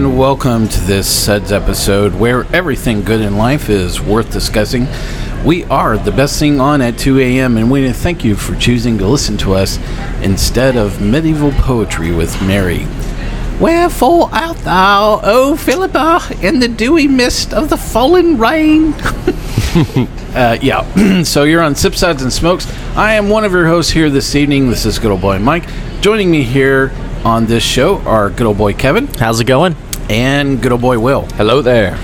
And welcome to this Suds episode where everything good in life is worth discussing. We are the best thing on at 2 a.m. and we thank you for choosing to listen to us instead of medieval poetry with Mary. Wherefore art thou, O Philippa, in the dewy mist of the fallen rain? uh, yeah, so you're on Sips Suds and Smokes. I am one of your hosts here this evening. This is good old boy Mike. Joining me here on this show are good old boy Kevin How's it going? And good old boy Will. Hello there.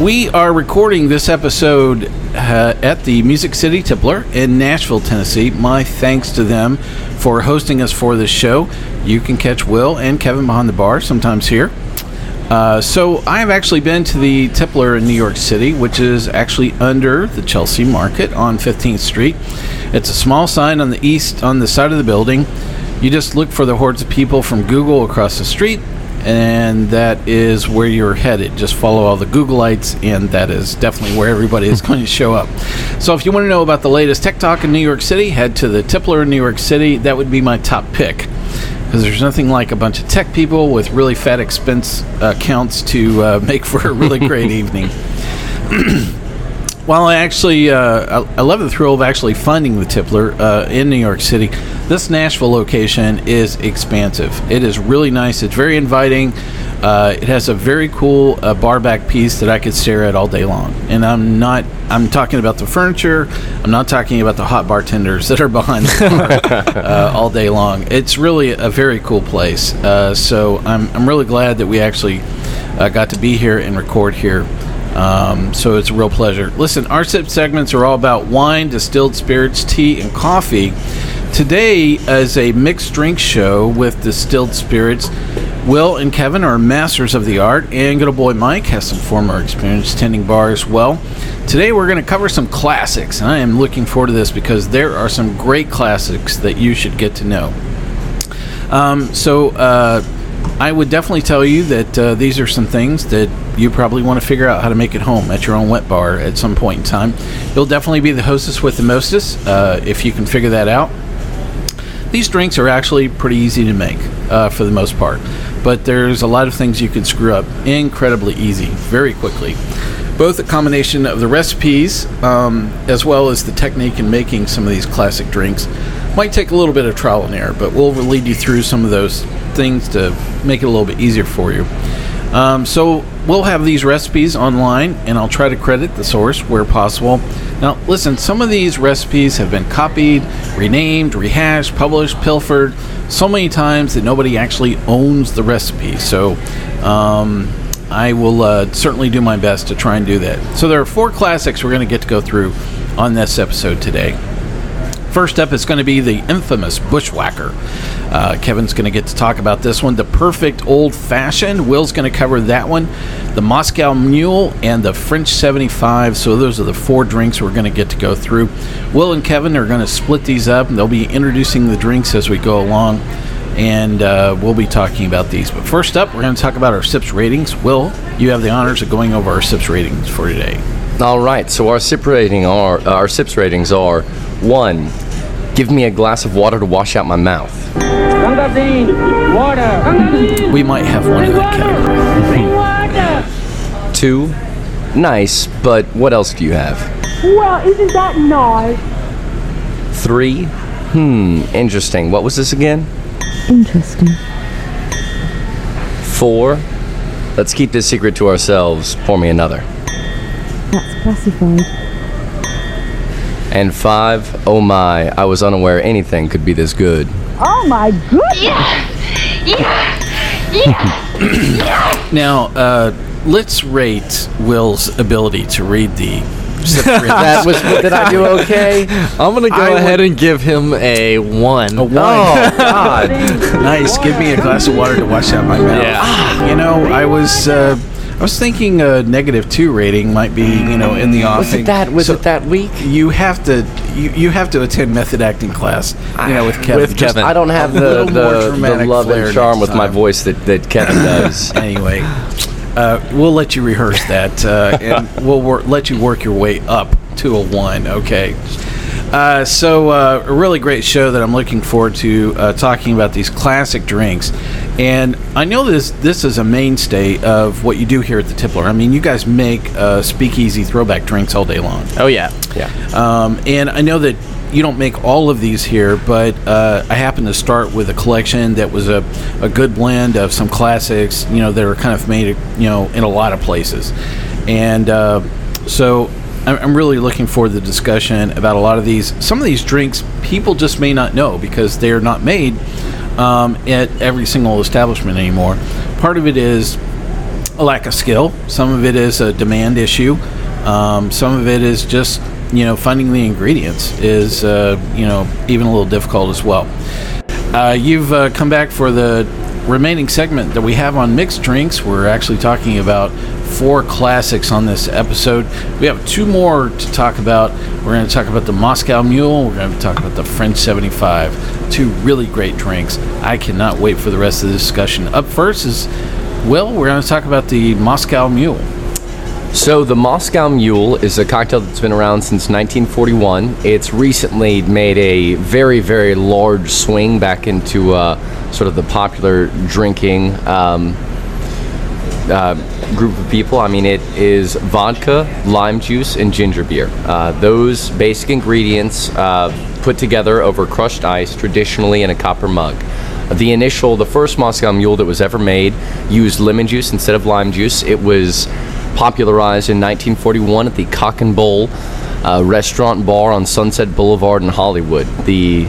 We are recording this episode uh, at the Music City Tippler in Nashville, Tennessee. My thanks to them for hosting us for this show. You can catch Will and Kevin behind the bar sometimes here. Uh, so I have actually been to the Tippler in New York City, which is actually under the Chelsea Market on 15th Street. It's a small sign on the east on the side of the building. You just look for the hordes of people from Google across the street, and that is where you're headed. Just follow all the Googleites, and that is definitely where everybody is going to show up. So, if you want to know about the latest tech talk in New York City, head to the Tippler in New York City. That would be my top pick because there's nothing like a bunch of tech people with really fat expense accounts to uh, make for a really great evening. While I actually, uh, I, I love the thrill of actually finding the Tippler uh, in New York City. This Nashville location is expansive. It is really nice. It's very inviting. Uh, it has a very cool uh, bar back piece that I could stare at all day long. And I'm not. I'm talking about the furniture. I'm not talking about the hot bartenders that are behind the bar uh, all day long. It's really a very cool place. Uh, so I'm, I'm really glad that we actually uh, got to be here and record here. Um, so it's a real pleasure. Listen, our sip segments are all about wine, distilled spirits, tea, and coffee. Today is a mixed drink show with distilled spirits. Will and Kevin are masters of the art, and good old boy Mike has some former experience tending bar as well. Today we're going to cover some classics, and I am looking forward to this because there are some great classics that you should get to know. Um, so uh, I would definitely tell you that uh, these are some things that you probably want to figure out how to make at home at your own wet bar at some point in time. You'll definitely be the hostess with the mostest uh, if you can figure that out. These drinks are actually pretty easy to make uh, for the most part, but there's a lot of things you can screw up incredibly easy, very quickly. Both a combination of the recipes um, as well as the technique in making some of these classic drinks might take a little bit of trial and error, but we'll lead you through some of those things to make it a little bit easier for you. Um, so we'll have these recipes online, and I'll try to credit the source where possible. Now, listen, some of these recipes have been copied, renamed, rehashed, published, pilfered so many times that nobody actually owns the recipe. So um, I will uh, certainly do my best to try and do that. So there are four classics we're going to get to go through on this episode today. First up is going to be the infamous Bushwhacker. Uh, Kevin's going to get to talk about this one. The perfect old fashioned. Will's going to cover that one. The Moscow Mule and the French 75. So those are the four drinks we're going to get to go through. Will and Kevin are going to split these up. And they'll be introducing the drinks as we go along. And uh, we'll be talking about these. But first up, we're going to talk about our SIPS ratings. Will, you have the honors of going over our SIPS ratings for today. All right. So our sip rating are our sips ratings are one. Give me a glass of water to wash out my mouth. Gangazine, water. Gangazine, We might have one in that category. water. Two. Nice, but what else do you have? Well, isn't that nice? Three. Hmm. Interesting. What was this again? Interesting. Four. Let's keep this secret to ourselves. Pour me another. That's classified. And five. Oh my! I was unaware anything could be this good. Oh my goodness! Yeah, yeah, yeah. Now, uh, let's rate Will's ability to read the. That was. Did I do okay? I'm gonna go I ahead would- and give him a one. a one. Oh God. nice. Give me a glass of water to wash out my mouth. Yeah. You know, I was uh, I was thinking a negative two rating might be you know in the Was it that? Was So it that week? You have to you, you have to attend method acting class. You know, with Kevin. With Just- Kevin. I don't have the the, the love and charm next with my voice that, that Kevin does. anyway, uh, we'll let you rehearse that, uh, and we'll wor- let you work your way up to a one. Okay. Uh, so uh, a really great show that I'm looking forward to uh, talking about these classic drinks, and I know this this is a mainstay of what you do here at the Tippler. I mean, you guys make uh, speakeasy throwback drinks all day long. Oh yeah. yeah. Um, and I know that you don't make all of these here, but uh, I happen to start with a collection that was a, a good blend of some classics, you know, that are kind of made, you know, in a lot of places. And uh, so I'm really looking forward to the discussion about a lot of these. Some of these drinks people just may not know because they are not made um, at every single establishment anymore. Part of it is a lack of skill. Some of it is a demand issue. Um, some of it is just you know finding the ingredients is uh, you know even a little difficult as well. Uh, you've uh, come back for the remaining segment that we have on mixed drinks. We're actually talking about four classics on this episode. We have two more to talk about. We're going to talk about the Moscow Mule. We're going to talk about the French 75. Two really great drinks. I cannot wait for the rest of the discussion. Up first is, well, we're going to talk about the Moscow Mule. So the Moscow Mule is a cocktail that's been around since 1941. It's recently made a very, very large swing back into uh, sort of the popular drinking um, uh, group of people. I mean, it is vodka, lime juice, and ginger beer. Uh, those basic ingredients uh, put together over crushed ice, traditionally in a copper mug. The initial, the first Moscow Mule that was ever made used lemon juice instead of lime juice. It was popularized in 1941 at the Cock and Bull uh, restaurant bar on Sunset Boulevard in Hollywood. The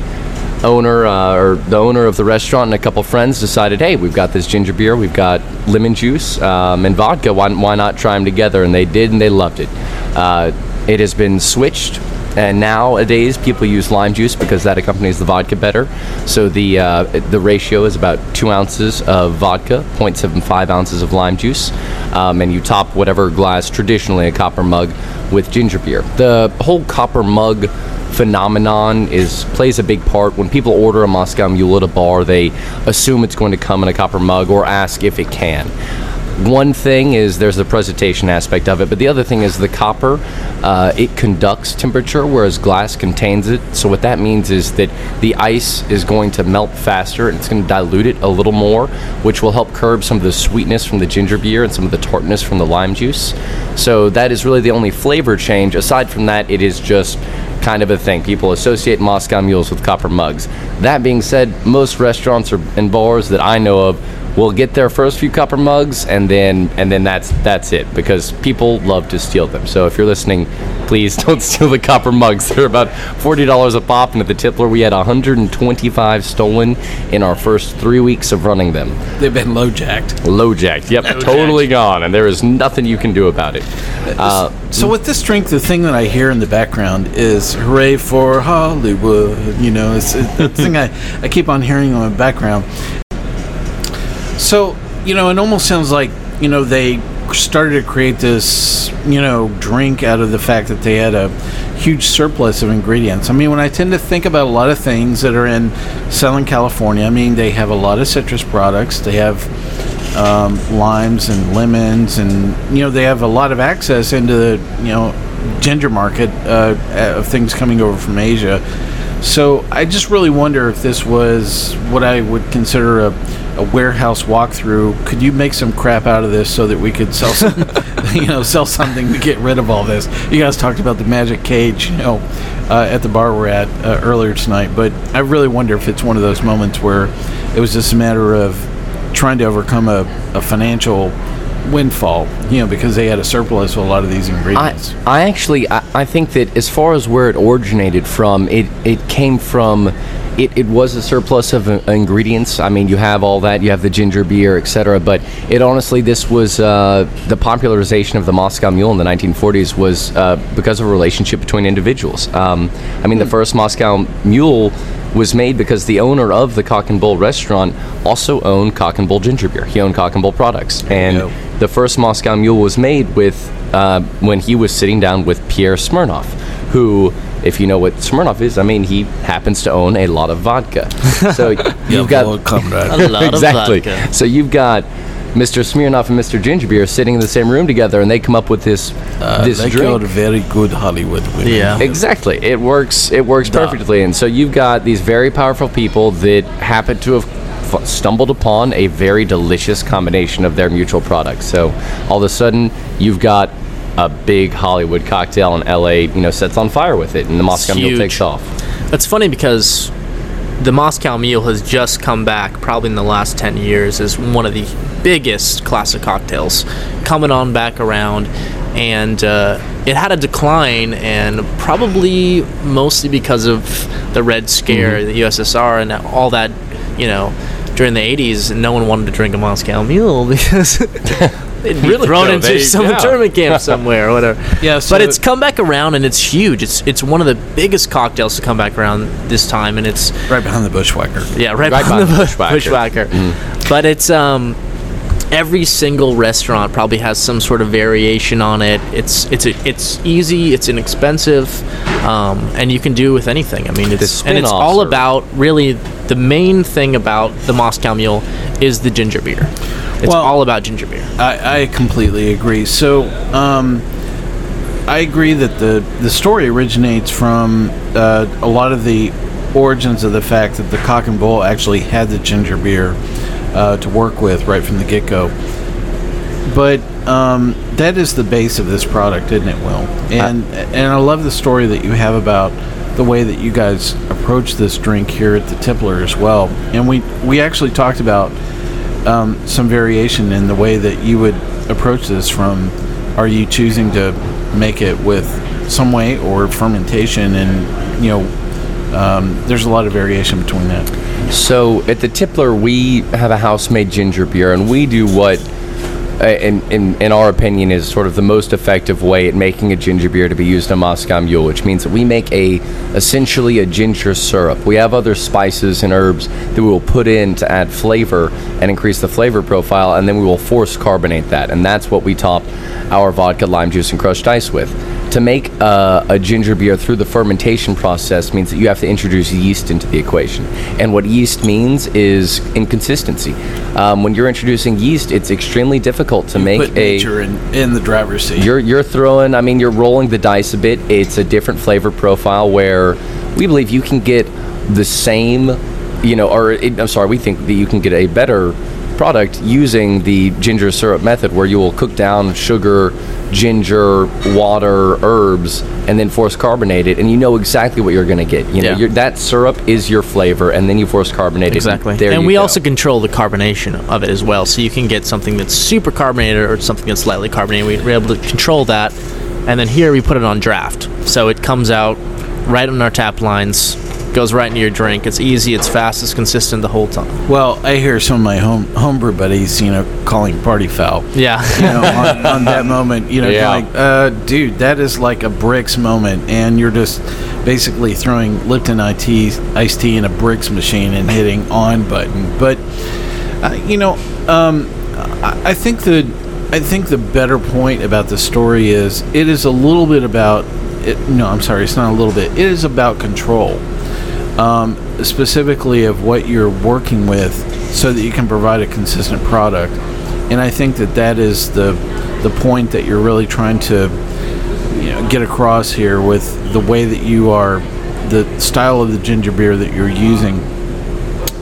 owner uh, or the owner of the restaurant and a couple friends decided, hey, we've got this ginger beer, we've got lemon juice um, and vodka. Why, why not try them together? And they did, and they loved it. Uh, it has been switched. And nowadays, people use lime juice because that accompanies the vodka better. So the uh, the ratio is about two ounces of vodka, 0.75 ounces of lime juice, um, and you top whatever glass, traditionally a copper mug, with ginger beer. The whole copper mug phenomenon is plays a big part when people order a Moscow Mule at a bar. They assume it's going to come in a copper mug or ask if it can. One thing is there's the presentation aspect of it, but the other thing is the copper. Uh, it conducts temperature, whereas glass contains it. So what that means is that the ice is going to melt faster, and it's going to dilute it a little more, which will help curb some of the sweetness from the ginger beer and some of the tartness from the lime juice. So that is really the only flavor change. Aside from that, it is just kind of a thing. People associate Moscow mules with copper mugs. That being said, most restaurants or, and bars that I know of will get their first few copper mugs and then and then that's that's it because people love to steal them. So if you're listening, please don't steal the copper mugs. They're about forty dollars a pop, and at the Tippler we had 125 stolen in our first three weeks of running them. They've been low jacked. Low jacked, yep, totally gone, and there is nothing you can do about it. Uh, So with this drink, the thing that I hear in the background is "Hooray for Hollywood!" You know, it's, it's the thing I, I keep on hearing in the background. So you know, it almost sounds like you know they started to create this you know drink out of the fact that they had a huge surplus of ingredients. I mean, when I tend to think about a lot of things that are in Southern California, I mean, they have a lot of citrus products. They have um, limes and lemons, and you know they have a lot of access into the you know ginger market uh, of things coming over from Asia. So I just really wonder if this was what I would consider a, a warehouse walkthrough. Could you make some crap out of this so that we could sell some, you know, sell something to get rid of all this? You guys talked about the magic cage, you know, uh, at the bar we're at uh, earlier tonight, but I really wonder if it's one of those moments where it was just a matter of trying to overcome a, a financial windfall, you know, because they had a surplus of a lot of these I, ingredients. I actually I, I think that as far as where it originated from, it it came from it, it was a surplus of uh, ingredients. I mean, you have all that, you have the ginger beer, etc. But it honestly, this was uh, the popularization of the Moscow Mule in the 1940s was uh, because of a relationship between individuals. Um, I mean, the first Moscow Mule was made because the owner of the Cock and Bull restaurant also owned Cock and Bull ginger beer. He owned Cock and Bull products, and go. the first Moscow Mule was made with uh, when he was sitting down with Pierre Smirnov, who, if you know what Smirnoff is, I mean he happens to own a lot of vodka. So you've got Lord. A lot of exactly. vodka. So you've got Mr. Smirnoff and Mr. Gingerbeer sitting in the same room together, and they come up with this Uh, this they drink. killed very good Hollywood women. Yeah. Exactly. It works. It works Duh. perfectly. And so you've got these very powerful people that happen to have stumbled upon a very delicious combination of their mutual products. So all of a sudden, you've got a big Hollywood cocktail, in LA, you know, sets on fire with it, and the Moscow Mule takes off. It's funny because the Moscow Mule has just come back, probably in the last 10 years, as one of the biggest classic cocktails coming on back around. And uh, it had a decline, and probably mostly because of the Red Scare, the USSR, and all that, you know, during the 80s, no one wanted to drink a Moscow Mule because it'd be Really, thrown though, into they- some yeah. internment camp somewhere or whatever. Yeah, so- but it's come back around and it's huge. It's it's one of the biggest cocktails to come back around this time, and it's Right behind the bushwhacker. yeah, right, Right behind the behind the bushwhacker. bushwhacker. bushwhacker. But it's um, every single restaurant probably has some sort of variation on it. It's it's a, it's easy, it's inexpensive, um, and you can do with anything. I mean, it's and it's all are- about really the main thing about the Moscow Mule is the ginger beer. It's Well- all about ginger beer. I, I completely agree. So, um, I agree that the the story originates from uh, a lot of the origins of the fact that the Cock and Bull actually had the ginger beer uh, to work with right from the get go. But um, that is the base of this product, isn't it, Will? And and I love the story that you have about the way that you guys approach this drink here at the Tippler as well. And we we actually talked about um, some variation in the way that you would approach this from are you choosing to make it with some way or fermentation? And you know um, there's a lot of variation between that. So at the Tippler, we have a house-made ginger beer, and we do what, Uh, in, in in our opinion, is sort of the most effective way at making a ginger beer to be used in Moscow Mule, which means that we make a essentially a ginger syrup. We have other spices and herbs that we will put in to add flavor and increase the flavor profile, and then we will force carbonate that, and that's what we top our vodka, lime juice, and crushed ice with. To make uh, a ginger beer through the fermentation process means that you have to introduce yeast into the equation. And what yeast means is inconsistency. Um, when you're introducing yeast, it's extremely difficult to make put a. nature in, in the driver's seat You're you're throwing. I mean, you're rolling the dice a bit. It's a different flavor profile where we believe you can get the same, you know, or it, I'm sorry, we think that you can get a better product using the ginger syrup method, where you will cook down sugar, ginger, water, herbs, and then force carbonate it, and you know exactly what you're going to get. You know, Yeah. your, that syrup is your flavor, and then you force carbonate Exactly. it. There and you we go. also control the carbonation of it as well. So you can get something that's super carbonated or something that's lightly carbonated. We- We're able to control that. And then here we put it on draft. So it comes out right on our tap lines, goes right into your drink. It's easy, it's fast, it's consistent the whole time. well i hear some of my home homebrew buddies you know calling party foul Yeah. you know, on, on that moment, you know, Yeah. like, uh, dude, that is like a bricks moment, and you're just basically throwing Lipton IT, iced tea in a bricks machine and hitting on button. But uh, you know, um, I, I think the I think the better point about the story is it is a little bit about. It, no, I'm sorry, it's not a little bit. It is about control um, specifically of what you're working with so that you can provide a consistent product. And I think that that is the the point that you're really trying to you know, get across here with the way that you are the style of the ginger beer that you're using.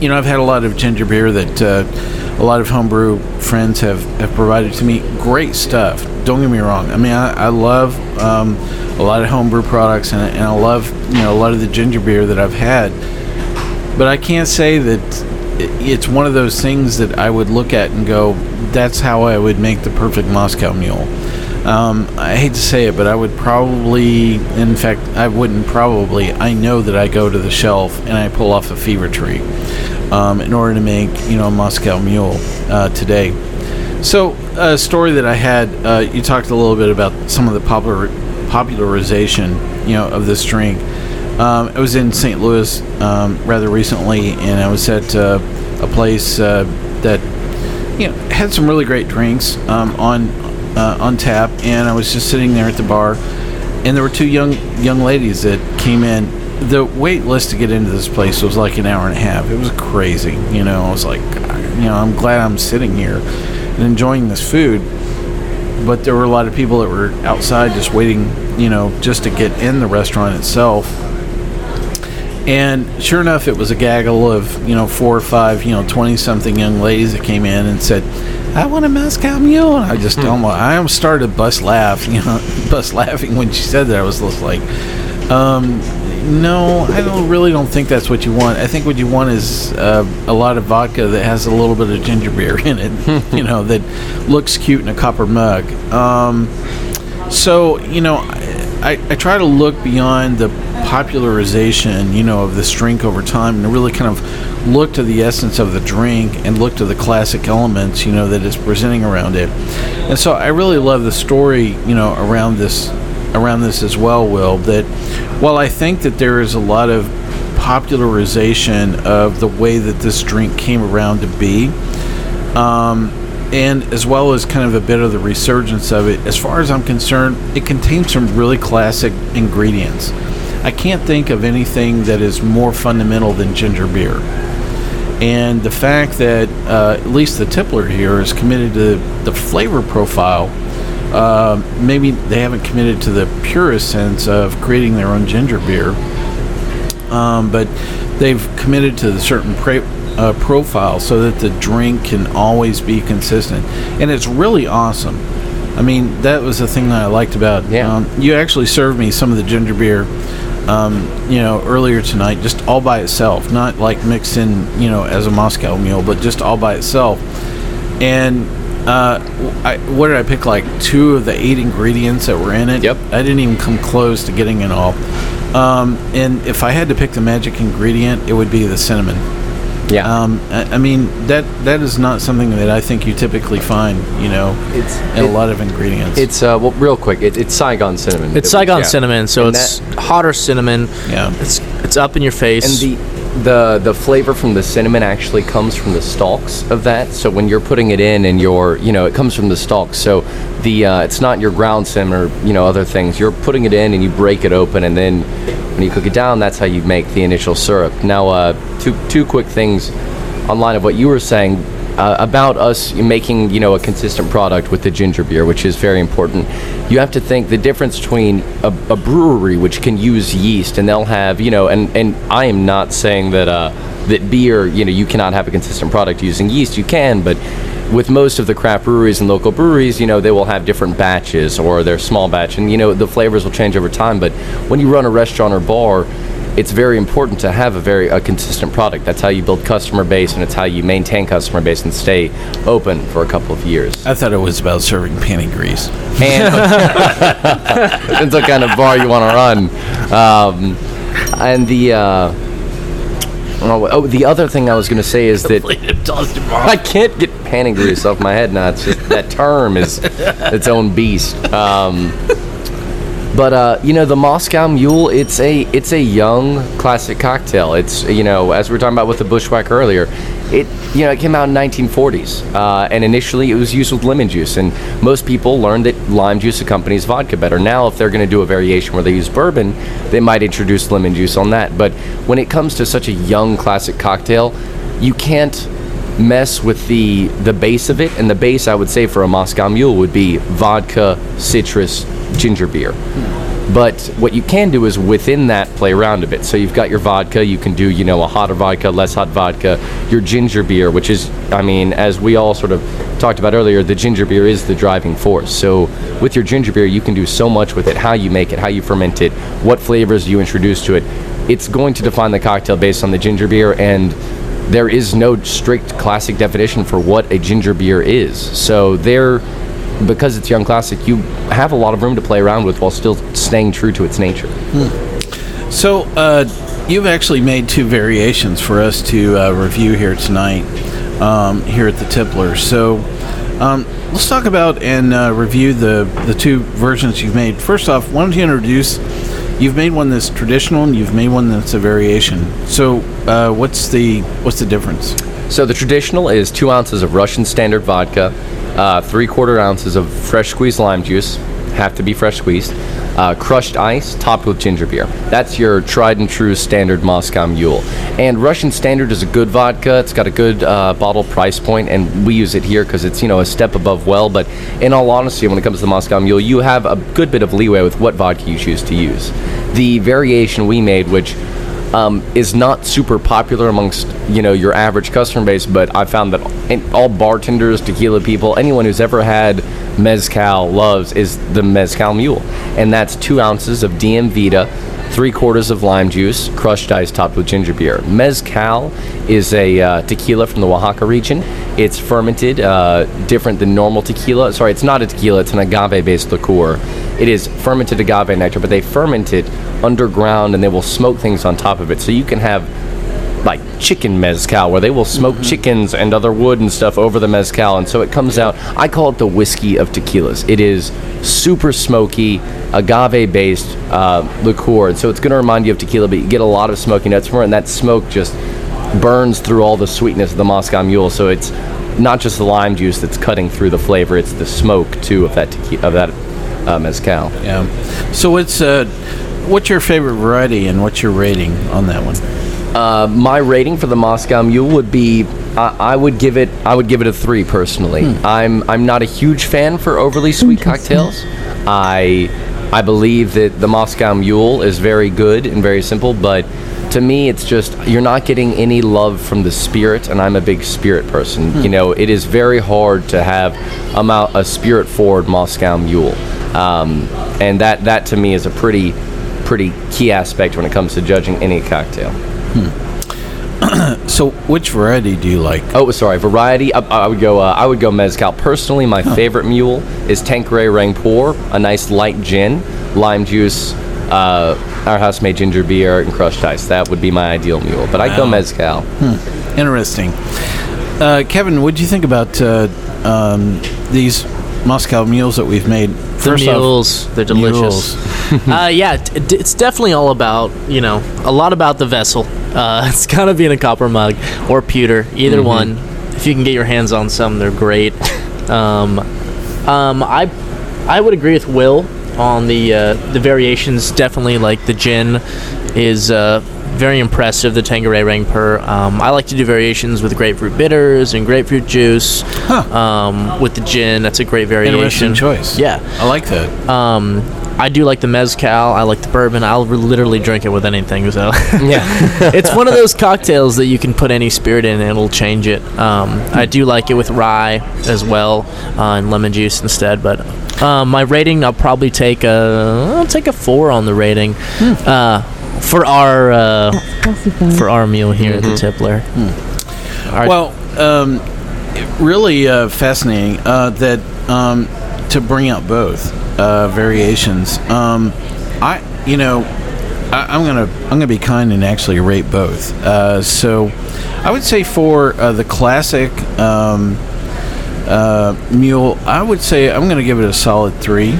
You know, I've had a lot of ginger beer that uh, a lot of homebrew friends have, have provided to me. Great stuff. Don't get me wrong. I mean, I, I love um, a lot of homebrew products, and, and I love you know a lot of the ginger beer that I've had. But I can't say that it's one of those things that I would look at and go, "That's how I would make the perfect Moscow Mule." Um, I hate to say it, but I would probably, in fact, I wouldn't probably. I know that I go to the shelf and I pull off a Fever-Tree um, in order to make you know a Moscow Mule uh, today. So a story that I had, uh, you talked a little bit about some of the popular popularization, you know, of this drink. Um, I was in St. Louis um, rather recently, and I was at uh, a place uh, that you know had some really great drinks um, on uh, on tap, and I was just sitting there at the bar, and there were two young young ladies that came in. The wait list to get into this place was like an hour and a half. It was crazy, you know. I was like, you know, I'm glad I'm sitting here and enjoying this food, but there were a lot of people that were outside just waiting, you know, just to get in the restaurant itself. And sure enough, it was a gaggle of, you know, four or five, you know, 20 something young ladies that came in and said, I want a Moscow Mule. And I just almost, I almost started to bust laugh, you know, bust laughing when she said that. I was just like, um, no, I don't really don't think that's what you want. I think what you want is uh, a lot of vodka that has a little bit of ginger beer in it, you know, that looks cute in a copper mug. Um, so, you know, I, I try to look beyond the popularization, you know, of this drink over time and really kind of look to the essence of the drink and look to the classic elements, you know, that it's presenting around it. And so I really love the story, you know, around this around this as well, Will, that while I think that there is a lot of popularization of the way that this drink came around to be, um, and as well as kind of a bit of the resurgence of it, as far as I'm concerned, it contains some really classic ingredients. I can't think of anything that is more fundamental than ginger beer. And the fact that uh, at least the Tippler here is committed to the flavor profile uh, maybe they haven't committed to the purest sense of creating their own ginger beer, um, but they've committed to the certain pra- uh, profile so that the drink can always be consistent, and it's really awesome. I mean, that was the thing that I liked about. Yeah. Um, you actually served me some of the ginger beer, um, you know, earlier tonight, just all by itself, not like mixed in, you know, as a Moscow Mule, but just all by itself. And uh, I, what did I pick? Like two of the eight ingredients that were in it. Yep. I didn't even come close to getting it all. Um, and if I had to pick the magic ingredient, it would be the cinnamon. Yeah. Um, I, I mean that that is not something that I think you typically find. You know, It's- in a lot of ingredients. It's uh, well, real quick. It, it's Saigon cinnamon. It's It- Saigon yeah. cinnamon, so And it's that- hotter cinnamon. Yeah. It's it's up in your face. and the the the flavor from the cinnamon actually comes from the stalks of that. So when you're putting it in, and you're you know it comes from the stalks. So the uh, it's not your ground cinnamon or you know other things. You're putting it in and you break it open, and then when you cook it down, that's how you make the initial syrup. Now, uh, two two quick things online of what you were saying uh, about us making you know a consistent product with the ginger beer, which is very important. You have to think the difference between a, a brewery which can use yeast and they'll have you know and and I am not saying that uh, that beer you know you cannot have a consistent product using yeast. You can, but with most of the craft breweries and local breweries, you know, they will have different batches or they're small batch, and you know the flavors will change over time. But when you run a restaurant or bar, it's very important to have a very a consistent product. That's how you build customer base, and it's how you maintain customer base and stay open for a couple of years. I thought it was about serving panty grease. And depends what kind of bar you want to run. Um, and the uh, oh, oh, the other thing I was going to say is that I can't get panty grease off my head now. It's just that term is its own beast. Um, but uh, you know, the Moscow Mule, it's a it's a young classic cocktail. It's you know, as we were talking about with the Bushwhack earlier, it you know it came out in 1940s, uh, and initially it was used with lemon juice, and most people learned that lime juice accompanies vodka better. Now, if they're going to do a variation where they use bourbon, they might introduce lemon juice on that. But when it comes to such a young classic cocktail, you can't mess with the the base of it and the base i would say for a moscow mule would be vodka citrus ginger beer. But what you can do is within that play around a bit. So you've got your vodka you can do you know a hotter vodka less hot vodka. Your ginger beer which is i mean as we all sort of talked about earlier the ginger beer is the driving force. So with your ginger beer you can do so much with it how you make it how you ferment it what flavors you introduce to it. It's going to define the cocktail based on the ginger beer and there is no strict classic definition for what a ginger beer is. So there because it's young classic, you have a lot of room to play around with while still staying true to its nature. So, uh, you've actually made two variations for us to uh, review here tonight, um, here at the Tippler. So, um, let's talk about and uh, review the the two versions you've made. First off, why don't you introduce? You've made one that's traditional, and you've made one that's a variation. So, uh, what's the what's the difference? So the traditional is two ounces of Russian standard vodka, uh, three quarter ounces of fresh squeezed lime juice, have to be fresh squeezed, uh, crushed ice, topped with ginger beer. That's your tried and true standard Moscow Mule. And Russian Standard is a good vodka. It's got a good uh, bottle price point, and we use it here because it's you know a step above well. But in all honesty, when it comes to the Moscow Mule, you have a good bit of leeway with what vodka you choose to use. The variation we made, which um, is not super popular amongst you know your average customer base, but I found that all bartenders, tequila people, anyone who's ever had mezcal loves is the mezcal mule, and that's two ounces of DM Vida, three quarters of lime juice, crushed ice topped with ginger beer. Mezcal is a uh, tequila from the Oaxaca region. It's fermented, uh, different than normal tequila. Sorry, it's not a tequila. It's an agave-based liqueur. It is fermented agave nectar, but they ferment it underground and they will smoke things on top of it. So you can have like chicken mezcal where they will smoke chickens and other wood and stuff over the mezcal and so it comes out. I call it the whiskey of tequilas. It is super smoky agave based uh, liqueur and so it's going to remind you of tequila but you get a lot of smoky notes from it and that smoke just burns through all the sweetness of the moscow mule. So it's not just the lime juice that's cutting through the flavor it's the smoke too of that tequila of that uh, mezcal Yeah. So, what's uh, what's your favorite variety, and what's your rating on that one? Uh, my rating for the Moscow Mule would be I, I would give it I would give it a three personally. I'm I'm not a huge fan for overly sweet cocktails. I I believe that the Moscow Mule is very good and very simple, but to me it's just you're not getting any love from the spirit, and I'm a big spirit person. You know, it is very hard to have a, a spirit forward Moscow Mule, um, and that that to me is a pretty pretty key aspect when it comes to judging any cocktail. So, which variety do you like? Oh, sorry. Variety. I, I would go. Uh, I would go mezcal. Personally, my favorite mule is Tanqueray Rangpur, a nice light gin, lime juice, uh, our house-made ginger beer, and crushed ice. That would be my ideal mule. But I'd go Wow. mezcal. Interesting. Uh, Kevin, what do you think about uh, um, these Moscow mules that we've made? The mules, they're delicious. uh, yeah, t- d- it's definitely all about you know a lot about the vessel. Uh, it's gotta be in a copper mug or pewter, either one. If you can get your hands on some, they're great. Um, um, I I would agree with Will on the uh, the variations. Definitely, like the gin is uh, very impressive. The Tanqueray Rangpur. Um, I like to do variations with grapefruit bitters and grapefruit juice. Um, with the gin, that's a great variation. Interesting choice. Yeah. I like that. Um, I do like the mezcal. I like the bourbon. I'll re- literally drink it with anything. So Yeah. it's one of those cocktails that you can put any spirit in and it'll change it. Um, I do like it with rye as well uh, and lemon juice instead. But um, my rating, I'll probably take a I'll take a four on the rating uh, for our uh, for our meal here at the Tippler. Our- Well, um, really uh, fascinating uh, that um, to bring out both uh, variations. Um, I, you know, I, I'm gonna I'm gonna be kind and actually rate both. Uh, so, I would say for uh, the classic um, uh, mule, I would say I'm gonna give it a solid three.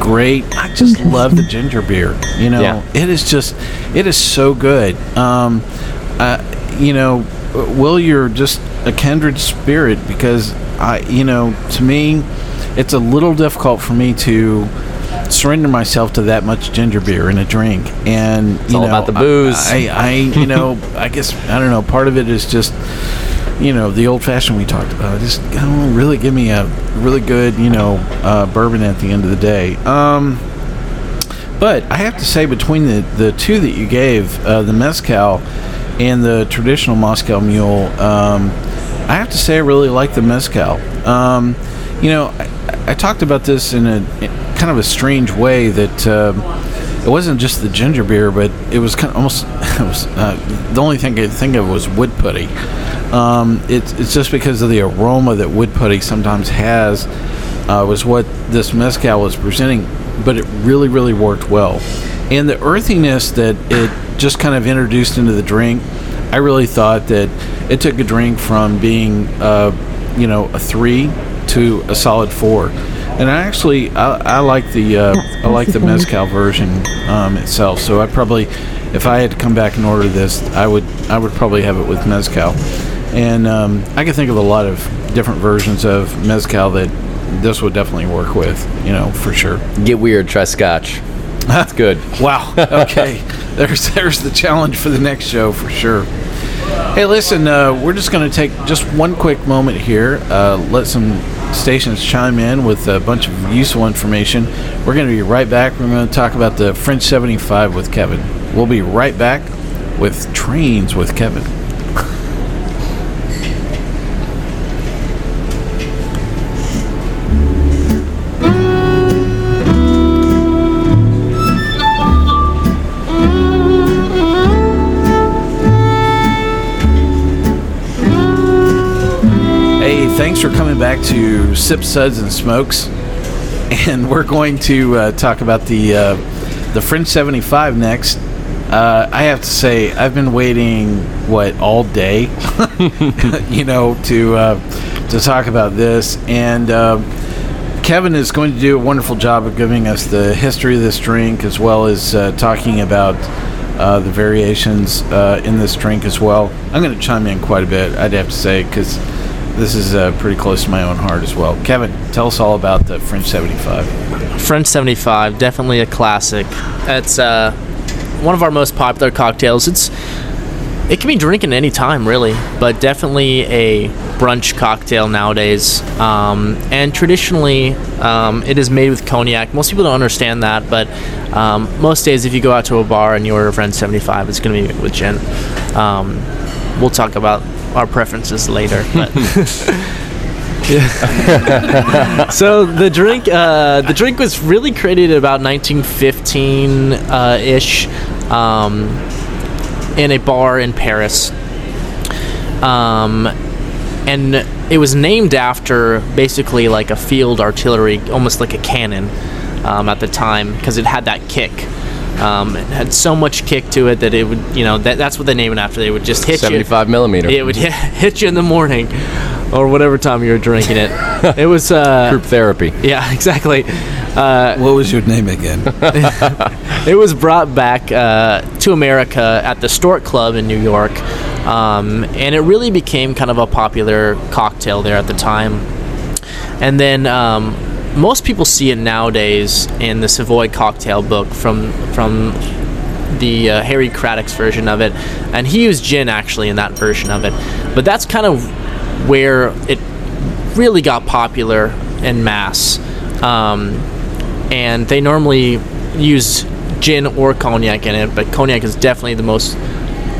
Great. I just love the ginger beer. You know, Yeah. it is just it is so good. Um, uh, you know, Will, you're just a kindred spirit because I, you know, to me, it's a little difficult for me to surrender myself to that much ginger beer in a drink, and you all know, about the I- booze. I, I, you know, I guess I don't know. Part of it is just, you know, the old fashioned we talked about. Just oh, really give me a really good, you know, uh, bourbon at the end of the day. Um, but I have to say, between the, the two that you gave, uh, the mezcal and the traditional Moscow Mule, um, I have to say I really like the mezcal. Um, you know, I, talked about this in a in kind of a strange way that uh, it wasn't just the ginger beer, but it was kind of almost was, uh, the only thing I could think of was wood putty. Um, it's, it's just because of the aroma that wood putty sometimes has uh, was what this mezcal was presenting, but it really, really worked well. And the earthiness that it just kind of introduced into the drink, I really thought that it took a drink from being, uh, you know, a three to a solid four. And I actually, I, I like the, uh, I like the mezcal version um, itself. So I probably, if I had to come back and order this, I would, I would probably have it with mezcal. And um, I can think of a lot of different versions of mezcal that this would definitely work with, you know, for sure. Get weird, try scotch. That's good. Wow. Okay. there's there's the challenge for the next show for sure. Hey, listen, uh, we're just going to take just one quick moment here. Uh, let some stations chime in with a bunch of useful information. We're going to be right back. We're going to talk about the French 75 with Kevin. We'll be right back with trains with Kevin. Thanks for coming back to Sip Suds and Smokes, and we're going to uh, talk about the uh, the French 75 next. Uh, I have to say, I've been waiting what all day, you know, to uh, to talk about this, and uh, Kevin is going to do a wonderful job of giving us the history of this drink as well as uh, talking about uh, the variations uh, in this drink as well. I'm going to chime in quite a bit, I'd have to say, because this is uh, pretty close to my own heart as well. Kevin, tell us all about the French 75. French 75, definitely a classic. It's uh, one of our most popular cocktails. It's it can be drinking any time, really, but definitely a brunch cocktail nowadays. Um, and traditionally, um, it is made with cognac. Most people don't understand that, but um, most days, if you go out to a bar and you order a French 75, it's going to be with gin. Um, we'll talk about our preferences later. But so the drink, uh, the drink was really created about 1915 uh, ish, um, in a bar in Paris. Um, and it was named after basically like a field artillery, almost like a cannon, um, at the time because it had that kick. Um, it had so much kick to it that it would, you know, that, that's what they named it after. They would just hit you. 75 millimeter. It would hit, hit you in the morning, or whatever time you were drinking it. It was, uh, Group therapy. yeah, exactly. What was your name again? It was brought back uh, to America at the Stork Club in New York, um, and it really became kind of a popular cocktail there at the time. And then um, most people see it nowadays in the Savoy cocktail book from from the uh, Harry Craddock's version of it, and he used gin actually in that version of it. But that's kind of where it really got popular in mass, Um, and they normally use gin or cognac in it, but cognac is definitely the most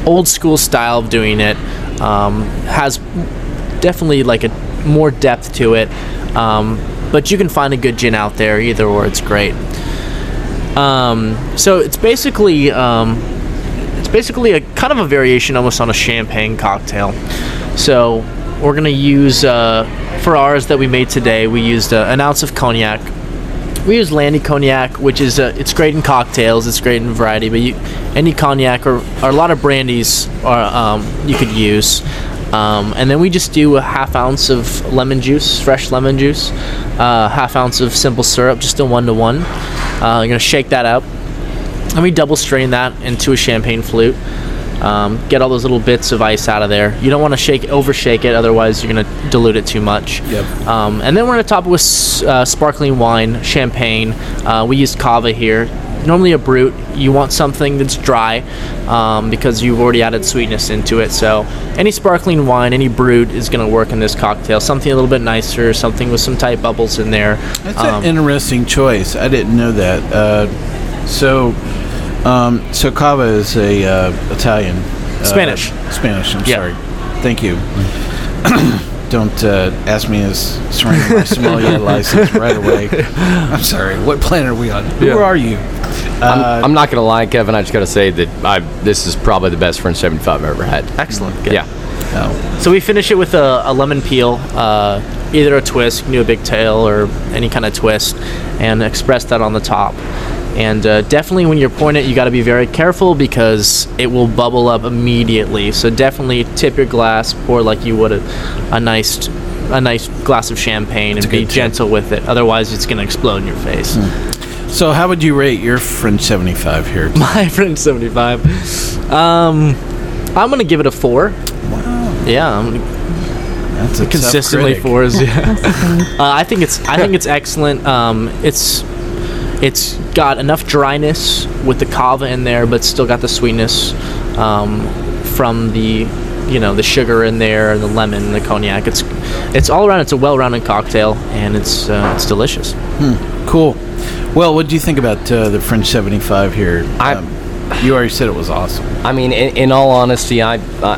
old school style of doing it. Um, has definitely like a more depth to it, um, but you can find a good gin out there either or. It's great. Um, so it's basically um, it's basically a kind of a variation almost on a champagne cocktail. So we're gonna use uh, for ours that we made today. We used uh, an ounce of cognac. We use Landy cognac, which is uh, it's great in cocktails. It's great in variety, but you, any cognac or, or a lot of brandies are um, you could use. Um, and then we just do a half ounce of lemon juice, fresh lemon juice, uh, half ounce of simple syrup, just a one to one. Uh, You're gonna shake that up, and we double strain that into a champagne flute. Um, get all those little bits of ice out of there. You don't want to shake over shake it, otherwise you're gonna dilute it too much. Yep. Um, and then we're gonna top it with uh, sparkling wine, champagne. Uh, we use cava here. Normally a brut. You want something that's dry um, because you've already added sweetness into it. So any sparkling wine, any brut is gonna work in this cocktail. Something a little bit nicer, something with some tight bubbles in there. That's Um, an interesting choice. I didn't know that. Uh, so, um, so cava is a uh, Italian. uh, Spanish. Spanish. I'm Yeah. sorry. Thank you. Don't uh, ask me as surrender my sommelier license right away. I'm sorry. What planet are we on? Who Yeah. are you? I'm, I'm not gonna lie, Kevin. I just gotta say that I this is probably the best French 75 I've ever had. excellent. Good. Yeah. No. So we finish it with a, a lemon peel, uh, either a twist, you can do a big tail or any kind of twist, and express that on the top. And uh, definitely, when you're pouring it, you got to be very careful because it will bubble up immediately. So definitely tip your glass, pour like you would a, a nice, a nice glass of champagne, and be tip. gentle with it. Otherwise, it's going to explode in your face. So, how would you rate your French 75 here? My French 75. Um, I'm gonna give it a four. Wow. Yeah, I'm gonna That's a consistently fours. Yeah. Uh, I think it's I think it's excellent. Um, it's it's got enough dryness with the cava in there, but still got the sweetness um, from the you know the sugar in there and the lemon and the cognac. It's it's all around. It's a well-rounded cocktail and it's uh, it's delicious. Cool. Well, what do you think about uh, the French 75 here? Um, you already said it was awesome. I mean, in, in all honesty, I, I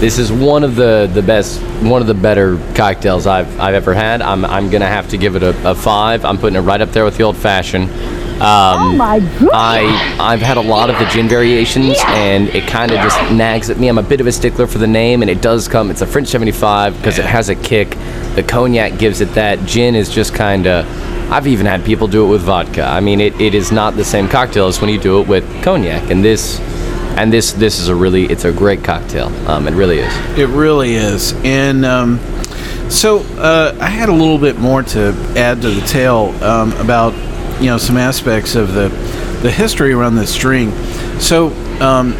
this is one of the, the best, one of the better cocktails I've, I've ever had. I'm, I'm gonna have to give it a, a five. I'm putting it right up there with the old fashioned. Um, oh my goodness. I I've had a lot of the gin variations, and it kind of just nags at me. I'm a bit of a stickler for the name, and it does come. It's a French 75 because it has a kick. The cognac gives it that. Gin is just kind of. I've even had people do it with vodka. I mean, it, it is not the same cocktail as when you do it with cognac, and this. And this this is a really it's a great cocktail. Um, it really is. It really is. And um, so uh, I had a little bit more to add to the tale um, about you know some aspects of the the history around this drink. So um,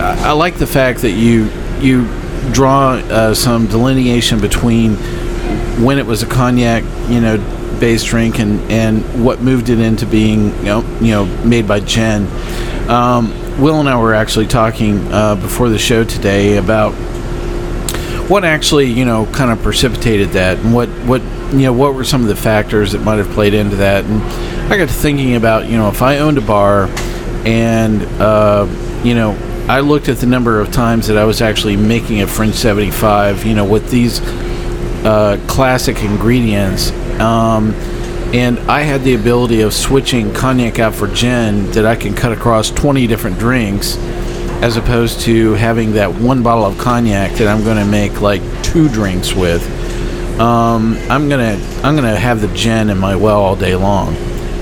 I, I like the fact that you you draw uh, some delineation between when it was a cognac, you know, based drink and and what moved it into being you know you know made by gin. Um, Will and I were actually talking uh, before the show today about what actually you know kind of precipitated that and what what you know what were some of the factors that might have played into that. And i got to thinking about you know if i owned a bar and uh, you know i looked at the number of times that i was actually making a french 75 you know with these uh, classic ingredients um, and i had the ability of switching cognac out for gin that i can cut across 20 different drinks as opposed to having that one bottle of cognac that I'm going to make like two drinks with. Um, I'm gonna I'm gonna have the gin in my well all day long,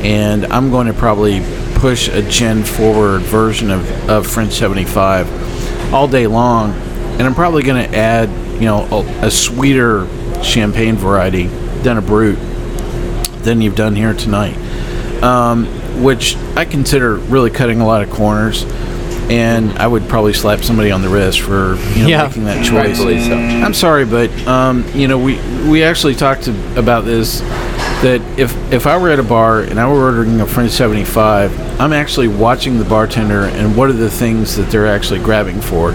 and I'm going to probably push a gin forward version of, of French 75 all day long, and I'm probably going to add you know a, a sweeter champagne variety than a brut than you've done here tonight, um, which I consider really cutting a lot of corners. And I would probably slap somebody on the wrist for you know, Yeah. making that choice. So. I'm sorry, but um, you know we we actually talked to, about this that if if I were at a bar and I were ordering a French 75, I'm actually watching the bartender and what are the things that they're actually grabbing for,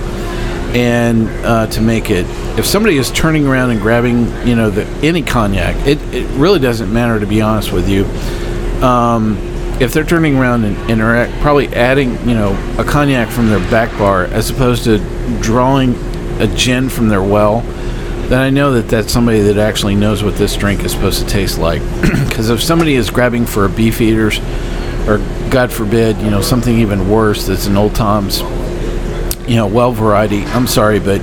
and uh, to make it. If somebody is turning around and grabbing you know the any cognac, it it really doesn't matter to be honest with you. Um, if they're turning around and, and are act- probably adding, you know, a cognac from their back bar as opposed to drawing a gin from their well, then I know that that's somebody that actually knows what this drink is supposed to taste like. Because if somebody is grabbing for a Beefeaters, or God forbid, you know, something even worse that's an old Tom's, you know, well variety, I'm sorry, but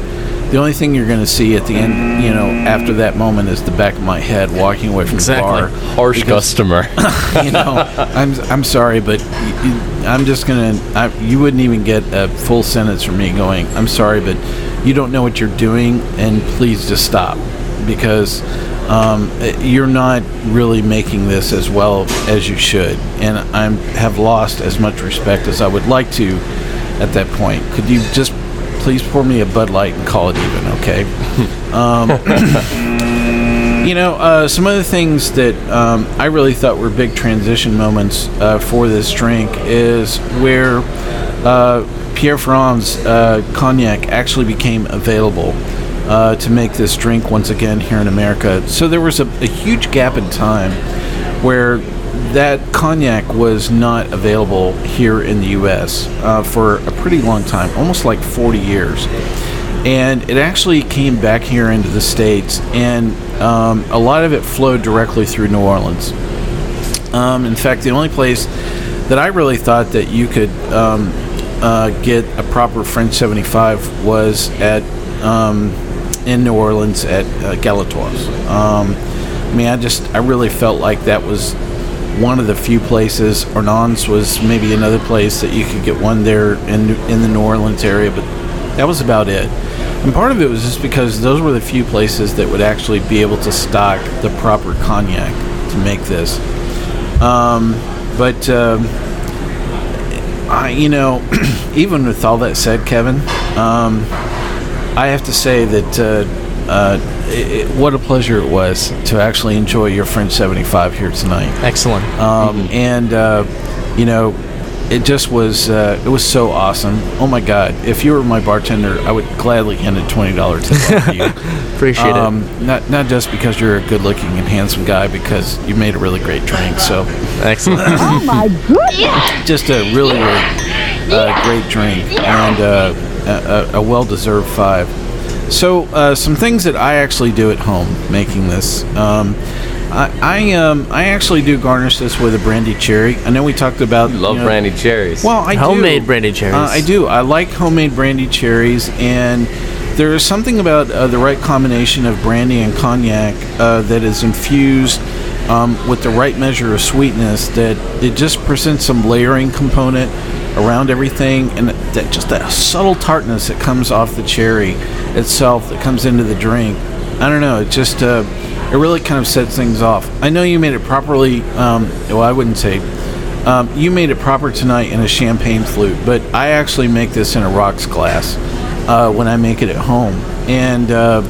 the only thing you're going to see at the end, you know, after that moment is the back of my head walking away from Exactly. the bar. Harsh customer. you know, I'm I'm sorry, but y- y- I'm just gonna. You wouldn't even get a full sentence from me going. I'm sorry, but you don't know what you're doing, and please just stop, because um, eh, you're not really making this as well as you should, and I have lost as much respect as I would like to at that point. Could you just please pour me a Bud Light and call it even, okay? You know, uh, some other things that um, I really thought were big transition moments uh, for this drink is where uh, Pierre Ferrand's uh, cognac actually became available uh, to make this drink once again here in America. So there was a, a huge gap in time where that cognac was not available here in the U.S. Uh, for a pretty long time, almost like 40 years and it actually came back here into the states, and um, a lot of it flowed directly through New Orleans. Um, in fact, the only place that I really thought that you could um, uh, get a proper French 75 was at um, in New Orleans at uh, Galatoire's. Um, I mean, I just I really felt like that was one of the few places. Arnaud's was maybe another place that you could get one there in in the New Orleans area, but that was about it. And part of it was just because those were the few places that would actually be able to stock the proper cognac to make this. Um, but um, I, you know, even with all that said, Kevin, um, I have to say that uh, uh, it, it- what a pleasure it was to actually enjoy your French 75 here tonight. Excellent. Um, And, uh, you know, it just was, uh, it was so awesome. Oh my God. If you were my bartender, I would gladly hand a $20 tip to you. Appreciate it. Um, not, not just because you're a good looking and handsome guy, because you made a really great drink. So, Excellent. Oh my goodness! just a really, really uh, great drink and uh, a, a, a well-deserved five. So, uh, some things that I actually do at home making this. Um, I I, um, I actually do garnish this with a brandy cherry. I know we talked about Love you know- brandy cherries. Well, I Homemade do. brandy cherries. Uh, I do. I like homemade brandy cherries, and there is something about uh, the right combination of brandy and cognac uh, that is infused um, with the right measure of sweetness that it just presents some layering component around everything, and that just that subtle tartness that comes off the cherry itself that comes into the drink. I don't know. It just uh, it really kind of sets things off. I know you made it properly. Um, well, I wouldn't say um, you made it proper tonight in a champagne flute, but I actually make this in a rocks glass uh, when I make it at home, and uh,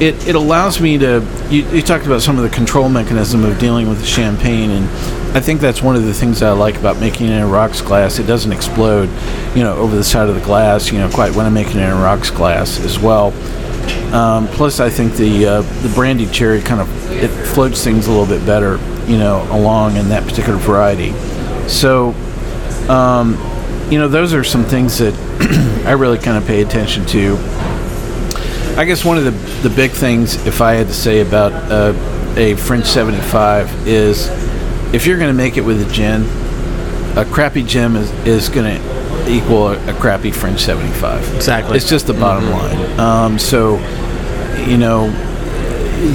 it it allows me to. You, you talked about some of the control mechanism of dealing with the champagne, and I think that's one of the things I like about making it in a rocks glass. It doesn't explode, you know, over the side of the glass. You know, quite when I'm making it in a rocks glass as well. Um, plus, I think the uh, the brandy cherry kind of it floats things a little bit better, you know, along in that particular variety. So, um, you know, those are some things that I really kind of pay attention to. I guess one of the the big things, if I had to say about uh, a French 75, is if you're going to make it with a gin, a crappy gin is, is going to equal a, a crappy French 75. Exactly. It's just the bottom line. Um, so, you know,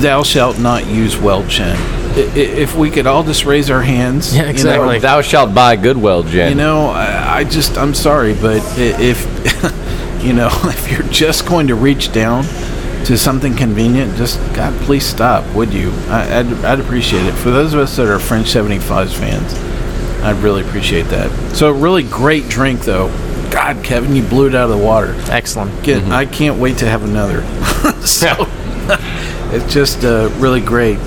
thou shalt not use well gin. I- i- If we could all just raise our hands, Yeah, you know, exactly. Thou shalt buy Goodwell gin. you know, I, I just, I'm sorry, but if, you know, if you're just going to reach down to something convenient, just, God, please stop, would you? I, I'd, I'd appreciate it. For those of us that are French 75s fans, I'd really appreciate that. So, really great drink, though. God, Kevin, you blew it out of the water. Excellent. Get, I can't wait to have another. so, it's just uh, really great.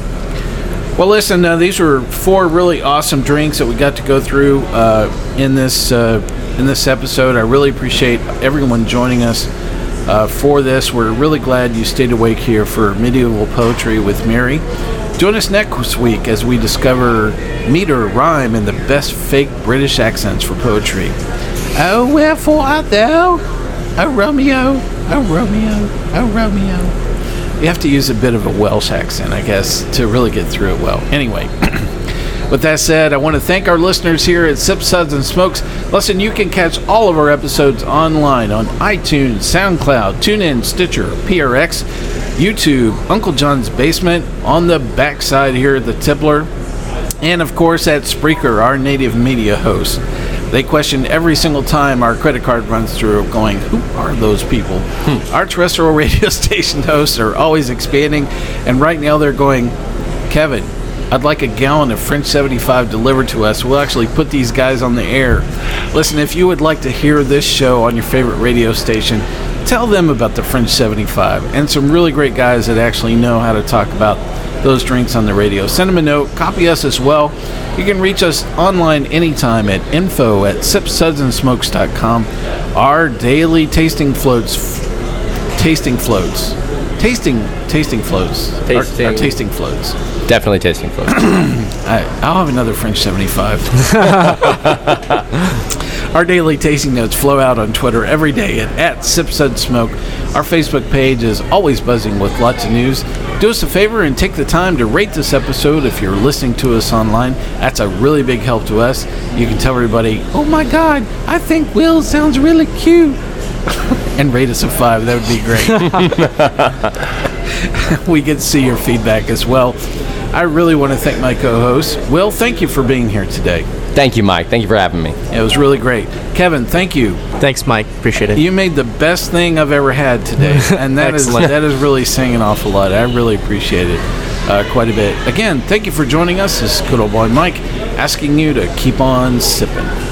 Well, listen, uh, these were four really awesome drinks that we got to go through uh, in this uh, in this episode. I really appreciate everyone joining us uh, for this. We're really glad you stayed awake here for medieval poetry with Mary. Join us next week as we discover meter, rhyme, and the best fake British accents for poetry. Oh, wherefore art thou? Oh, Romeo, oh, Romeo, oh, Romeo. You have to use a bit of a Welsh accent, I guess, to really get through it well. Anyway, with that said, I want to thank our listeners here at Sips Suds and Smokes. Listen, you can catch all of our episodes online on iTunes, SoundCloud, TuneIn, Stitcher, PRX, YouTube, Uncle John's Basement, on the backside here at the Tippler, and of course at Spreaker, our native media host. They question every single time our credit card runs through, going, Who are those people? Hmm. Our terrestrial radio station hosts are always expanding, and right now they're going, Kevin, I'd like a gallon of French 75 delivered to us. We'll actually put these guys on the air. Listen, if you would like to hear this show on your favorite radio station, tell them about the French 75 and some really great guys that actually know how to talk about those drinks on the radio. Send them a note, copy us as well. You can reach us online anytime at info at sipssudsandsmokes.com. Our daily tasting floats, tasting floats, tasting, tasting floats, Our- Our, uh, Tasting- tasting floats. Definitely tasting float. I, I'll have another French 75. Our daily tasting notes flow out on Twitter every day at, at SipsSudsSmoke. Our Facebook page is always buzzing with lots of news. Do us a favor and take the time to rate this episode if you're listening to us online. That's a really big help to us. You can tell everybody, oh my God, I think Will sounds really cute. And rate us a five. That would be great. we get to see your feedback as well. I really want to thank my co-host Will. Thank you for being here today. Thank you, Mike. Thank you for having me. It was really great. Kevin, thank you. Thanks, Mike. Appreciate it. You made the best thing I've ever had today, and that is that is really saying an awful lot. I really appreciate it uh, quite a bit. Again, thank you for joining us. This is good old boy Mike asking you to keep on sipping.